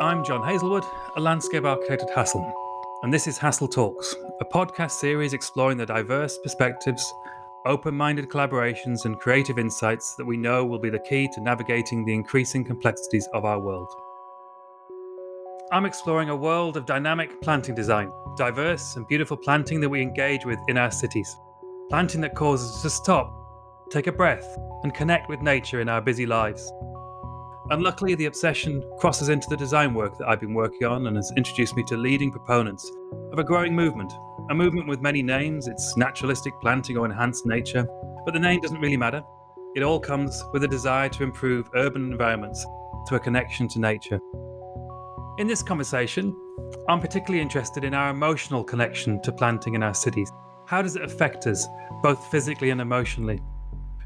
I'm John Hazelwood, a landscape architect at Hassell, and this is Hassell Talks, a podcast series exploring the diverse perspectives, open minded collaborations, and creative insights that we know will be the key to navigating the increasing complexities of our world. I'm exploring a world of dynamic planting design, diverse and beautiful planting that we engage with in our cities, planting that causes us to stop, take a breath, and connect with nature in our busy lives. Unluckily, the obsession crosses into the design work that I've been working on and has introduced me to leading proponents of a growing movement. A movement with many names, it's naturalistic planting or enhanced nature, but the name doesn't really matter. It all comes with a desire to improve urban environments through a connection to nature. In this conversation, I'm particularly interested in our emotional connection to planting in our cities. How does it affect us, both physically and emotionally?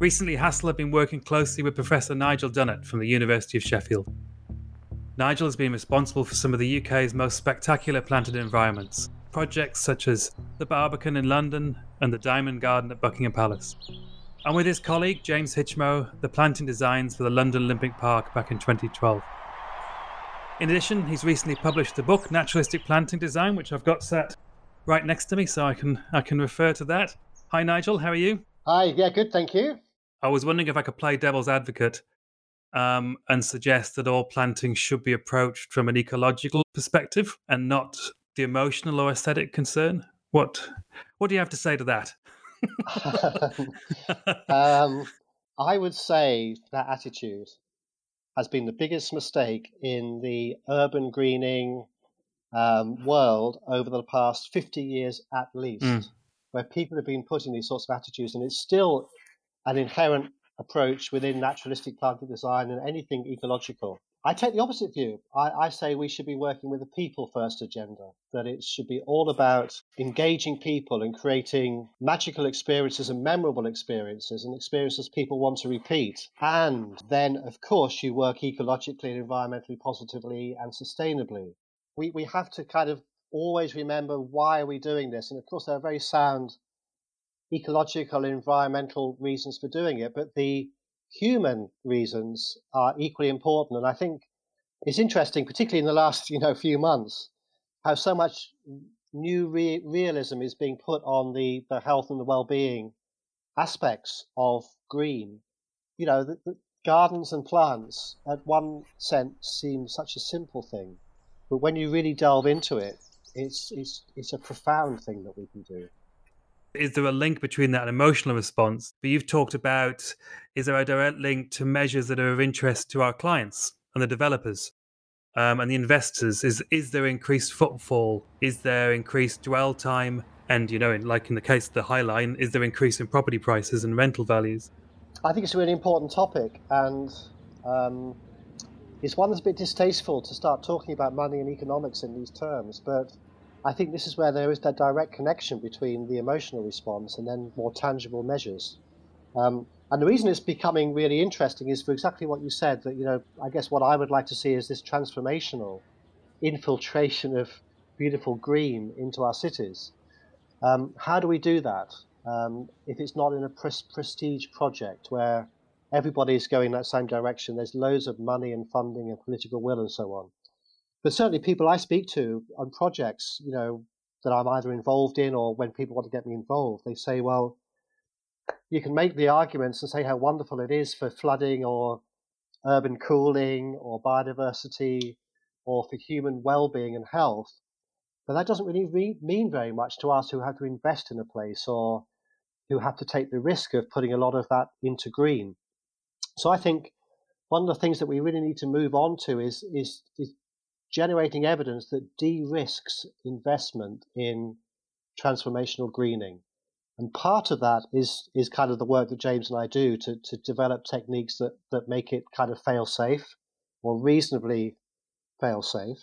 Recently, Hassell have been working closely with Professor Nigel Dunnett from the University of Sheffield. Nigel has been responsible for some of the UK's most spectacular planted environments, projects such as the Barbican in London and the Diamond Garden at Buckingham Palace. And with his colleague James Hitchmough, the planting designs for the London Olympic Park back in 2012. In addition, he's recently published the book Naturalistic Planting Design, which I've got set right next to me, so I can I can refer to that. Hi Nigel, how are you? Hi, yeah, good, thank you. I was wondering if I could play devil's advocate um, and suggest that all planting should be approached from an ecological perspective and not the emotional or aesthetic concern. What What do you have to say to that? um, I would say that attitude has been the biggest mistake in the urban greening um, world over the past 50 years at least, mm. Where people have been putting these sorts of attitudes, and it's still an inherent approach within naturalistic planting design and anything ecological. I take the opposite view. I, I, say we should be working with a people first agenda, that it should be all about engaging people and creating magical experiences and memorable experiences and experiences people want to repeat. And then, of course, you work ecologically and environmentally positively and sustainably. We, we have to kind of always remember why are we doing this? And of course, there are very sound ecological, environmental reasons for doing it, but the human reasons are equally important. And I think it's interesting, particularly in the last you know few months, how so much new re- realism is being put on the, the health and the well-being aspects of green. You know, the, the gardens and plants, at one sense, seem such a simple thing, but when you really delve into it, it's it's it's a profound thing that we can do is there a link between that and emotional response? But you've talked about is there a direct link to measures that are of interest to our clients and the developers um, and the investors? Is is there increased footfall? Is there increased dwell time? And you know, in, like in the case of the High Line, is there increase in property prices and rental values? I think it's a really important topic, and um, it's one that's a bit distasteful to start talking about money and economics in these terms. But I think this is where there is that direct connection between the emotional response and then more tangible measures. Um, and the reason it's becoming really interesting is for exactly what you said that, you know, I guess what I would like to see is this transformational infiltration of beautiful green into our cities. Um, how do we do that um, if it's not in a pres- prestige project where everybody's going that same direction? There's loads of money and funding and political will and so on but certainly people I speak to on projects, you know, that I'm either involved in or when people want to get me involved, they say, well, you can make the arguments and say how wonderful it is for flooding or urban cooling or biodiversity or for human well-being and health, but that doesn't really mean very much to us who have to invest in a place or who have to take the risk of putting a lot of that into green. So I think one of the things that we really need to move on to is is, is generating evidence that de-risks investment in transformational greening. And part of that is is kind of the work that James and I do to, to develop techniques that, that make it kind of fail safe or reasonably fail safe.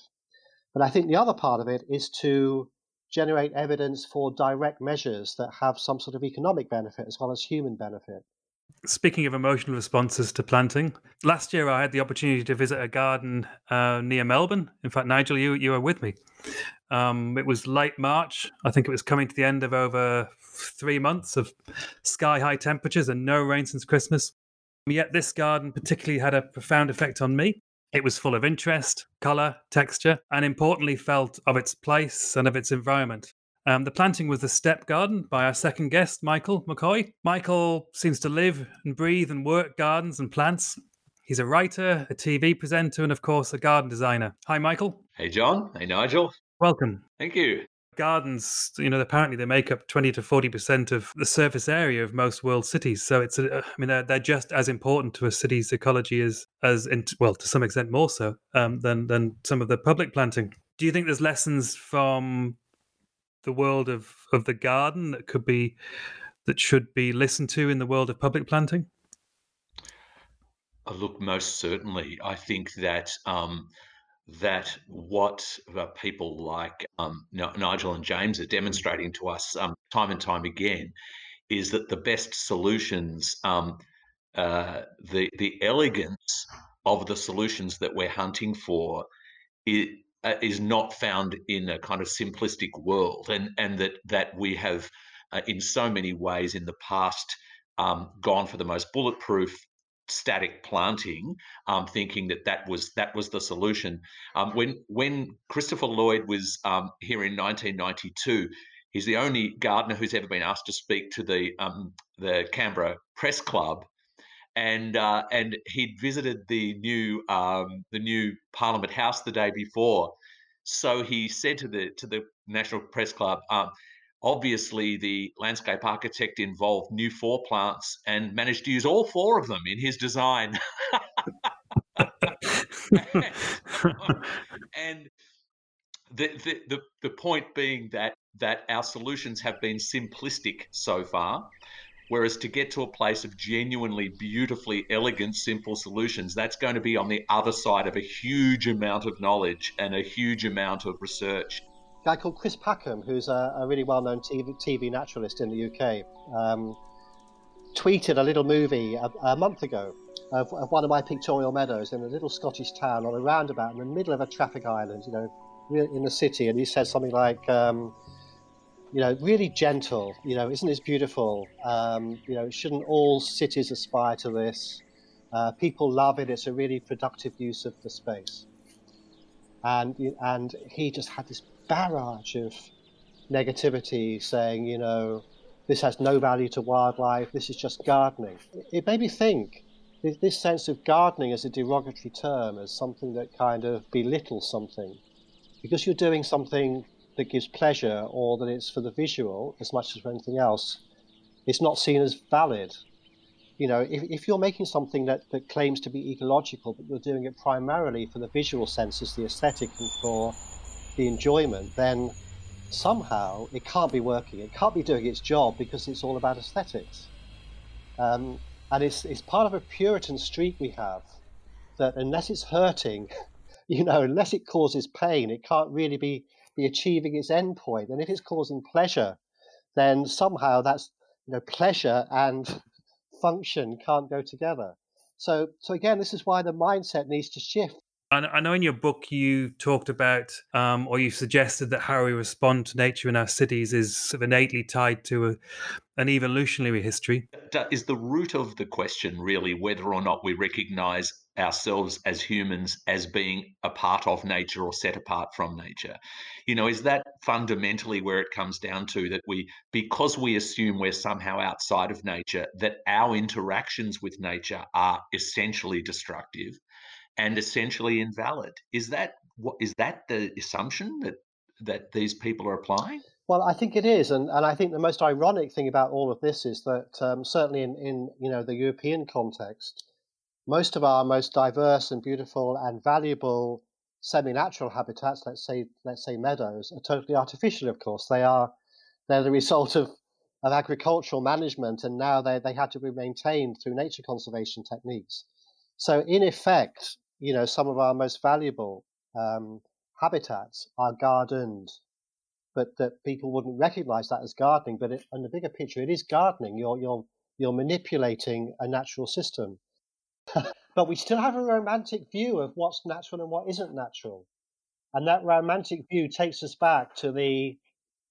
But I think the other part of it is to generate evidence for direct measures that have some sort of economic benefit as well as human benefit. Speaking of emotional responses to planting, last year I had the opportunity to visit a garden uh, near Melbourne. In fact, Nigel, you you were with me. Um, it was late March. I think it was coming to the end of over three months of sky high temperatures and no rain since Christmas. Yet this garden particularly had a profound effect on me. It was full of interest, colour, texture, and importantly felt of its place and of its environment. Um, the planting was the step garden by our second guest, Michael McCoy. Michael seems to live and breathe and work gardens and plants. He's a writer, a TV presenter, and of course, a garden designer. Hi, Michael. Hey, John. Hey, Nigel. Welcome. Thank you. Gardens, you know, apparently they make up 20 to 40% of the surface area of most world cities. So it's, a, I mean, they're, they're just as important to a city's ecology as, as in, well, to some extent more so um, than, than some of the public planting. Do you think there's lessons from the world of, of the garden that could be, that should be listened to in the world of public planting? Uh, look, most certainly. I think that um, that what uh, people like um, Nigel and James are demonstrating to us um, time and time again is that the best solutions, um, uh, the the elegance of the solutions that we're hunting for, is, uh, is not found in a kind of simplistic world, and and that that we have, uh, in so many ways, in the past. Um, gone for the most bulletproof static planting, um, thinking that that was that was the solution. Um, when when Christopher Lloyd was um, here in 1992, he's the only gardener who's ever been asked to speak to the um, the Canberra Press Club, and uh, and he'd visited the new um, the knew Parliament House the day before. So he said to the to the National Press Club, um, Obviously, the landscape architect involved new four plants and managed to use all four of them in his design. and the, the, the, the point being that that our solutions have been simplistic so far. Whereas to get to a place of genuinely beautifully elegant, simple solutions, that's going to be on the other side of a huge amount of knowledge and a huge amount of research A guy called Chris Packham, who's a, a really well-known TV, TV, naturalist in the UK, um, tweeted a little movie a, a month ago of, of, one of my pictorial meadows in a little Scottish town on a roundabout in the middle of a traffic island, you know, in the city, and he said something like. Um, you know, really gentle. You know, isn't this beautiful? Um, you know, shouldn't all cities aspire to this? Uh, people love it. It's a really productive use of the space. And and he just had this barrage of negativity saying, you know, this has no value to wildlife, this is just gardening. It made me think this sense of gardening as a derogatory term, as something that kind of belittles something. Because you're doing something that gives pleasure or that it's for the visual as much as for anything else, it's not seen as valid. You know, if, if you're making something that, that claims to be ecological, but you're doing it primarily for the visual senses, the aesthetic, and for the enjoyment, then somehow it can't be working. It can't be doing its job because it's all about aesthetics. Um, and it's, it's part of a Puritan streak we have that unless it's hurting, you know, unless it causes pain, it can't really be, be achieving its end point. And if it's causing pleasure, then somehow that's, you know, pleasure and function can't go together. So, so again, this is why the mindset needs to shift I know in your book you talked about, um, or you suggested that how we respond to nature in our cities is sort of innately tied to a, an evolutionary history. Is the root of the question really whether or not we recognize ourselves as humans as being a part of nature or set apart from nature? You know, is that fundamentally where it comes down to that we, because we assume we're somehow outside of nature, that our interactions with nature are essentially destructive? and essentially invalid. Is that what is that the assumption that that these people are applying? Well, I think it is, and, and I think the most ironic thing about all of this is that um, certainly in, in you know the European context, most of our most diverse and beautiful and valuable semi-natural habitats, let's say let's say meadows, are totally artificial. Of course, they are they're the result of of agricultural management, and now they they had to be maintained through nature conservation techniques. So in effect, you know, some of our most valuable um, habitats are gardened, but that people wouldn't recognize that as gardening. But it, in the bigger picture, it is gardening. You're, you're, you're manipulating a natural system. But we still have a romantic view of what's natural and what isn't natural. And that romantic view takes us back to the,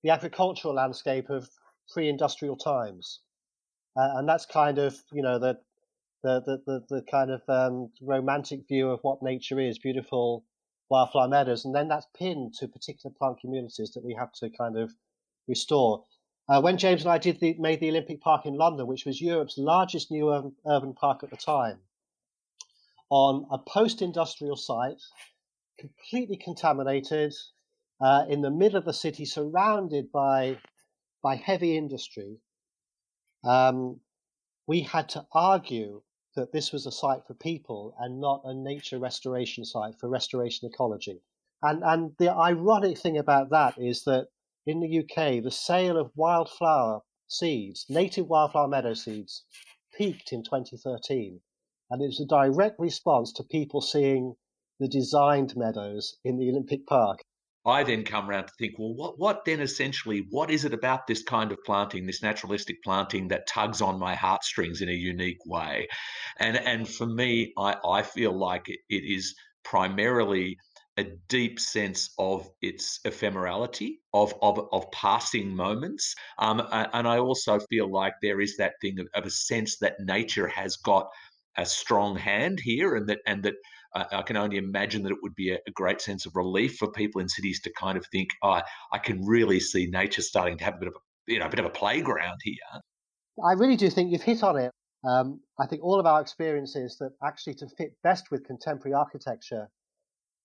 the agricultural landscape of pre industrial times. Uh, and that's kind of, you know, the, the the, the, the kind of um, romantic view of what nature is, beautiful wildflower meadows, and then that's pinned to particular plant communities that we have to kind of restore. Uh, when James and I did the, made the Olympic Park in London, which was Europe's largest new urban, urban park at the time, on a post-industrial site, completely contaminated, uh, in the middle of the city, surrounded by by heavy industry, um, we had to argue that this was a site for people and not a nature restoration site for restoration ecology. And and the ironic thing about that is that in the UK, the sale of wildflower seeds, native wildflower meadow seeds, peaked in 2013. And it's a direct response to people seeing the designed meadows in the Olympic Park. I then come around to think, well, what, what then essentially, what is it about this kind of planting, this naturalistic planting that tugs on my heartstrings in a unique way? And and for me, I, I feel like it, is primarily a deep sense of its ephemerality, of of, of passing moments, um, and I also feel like there is that thing of, of a sense that nature has got a strong hand here, and that and that uh, I can only imagine that it would be a, a, great sense of relief for people in cities to kind of think, oh, I can really see nature starting to have a bit of a you know a bit of a playground here. I really do think you've hit on it. Um, I think all of our experiences that actually to fit best with contemporary architecture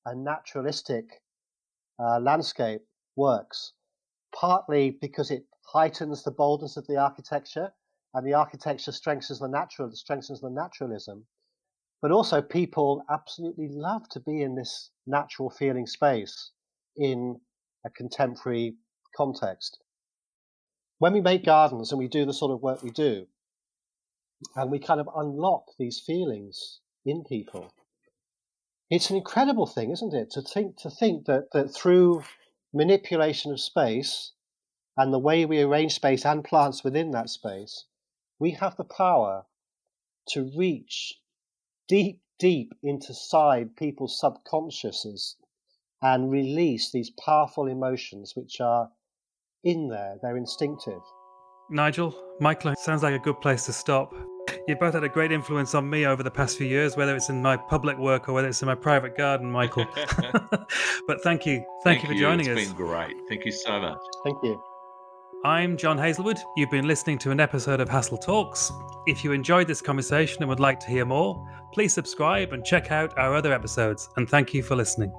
a naturalistic uh, landscape works, partly because it heightens the boldness of the architecture, and the architecture strengthens the natural, strengthens the naturalism. But also, people absolutely love to be in this natural feeling space in a contemporary context. When we make gardens and we do the sort of work we do, and we kind of unlock these feelings in people, it's an incredible thing, isn't it, to think to think that, that through manipulation of space and the way we arrange space and plants within that space, we have the power to reach deep, deep inside people's subconsciouses and release these powerful emotions which are in there, they're instinctive. Nigel, Michael, sounds like a good place to stop. You've both had a great influence on me over the past few years, whether it's in my public work or whether it's in my private garden, Michael. but thank you. Thank, thank you for joining it's us. It's been great. Thank you so much. Thank you. I'm John Hazelwood. You've been listening to an episode of Hassell Talks. If you enjoyed this conversation and would like to hear more, please subscribe and check out our other episodes. And thank you for listening.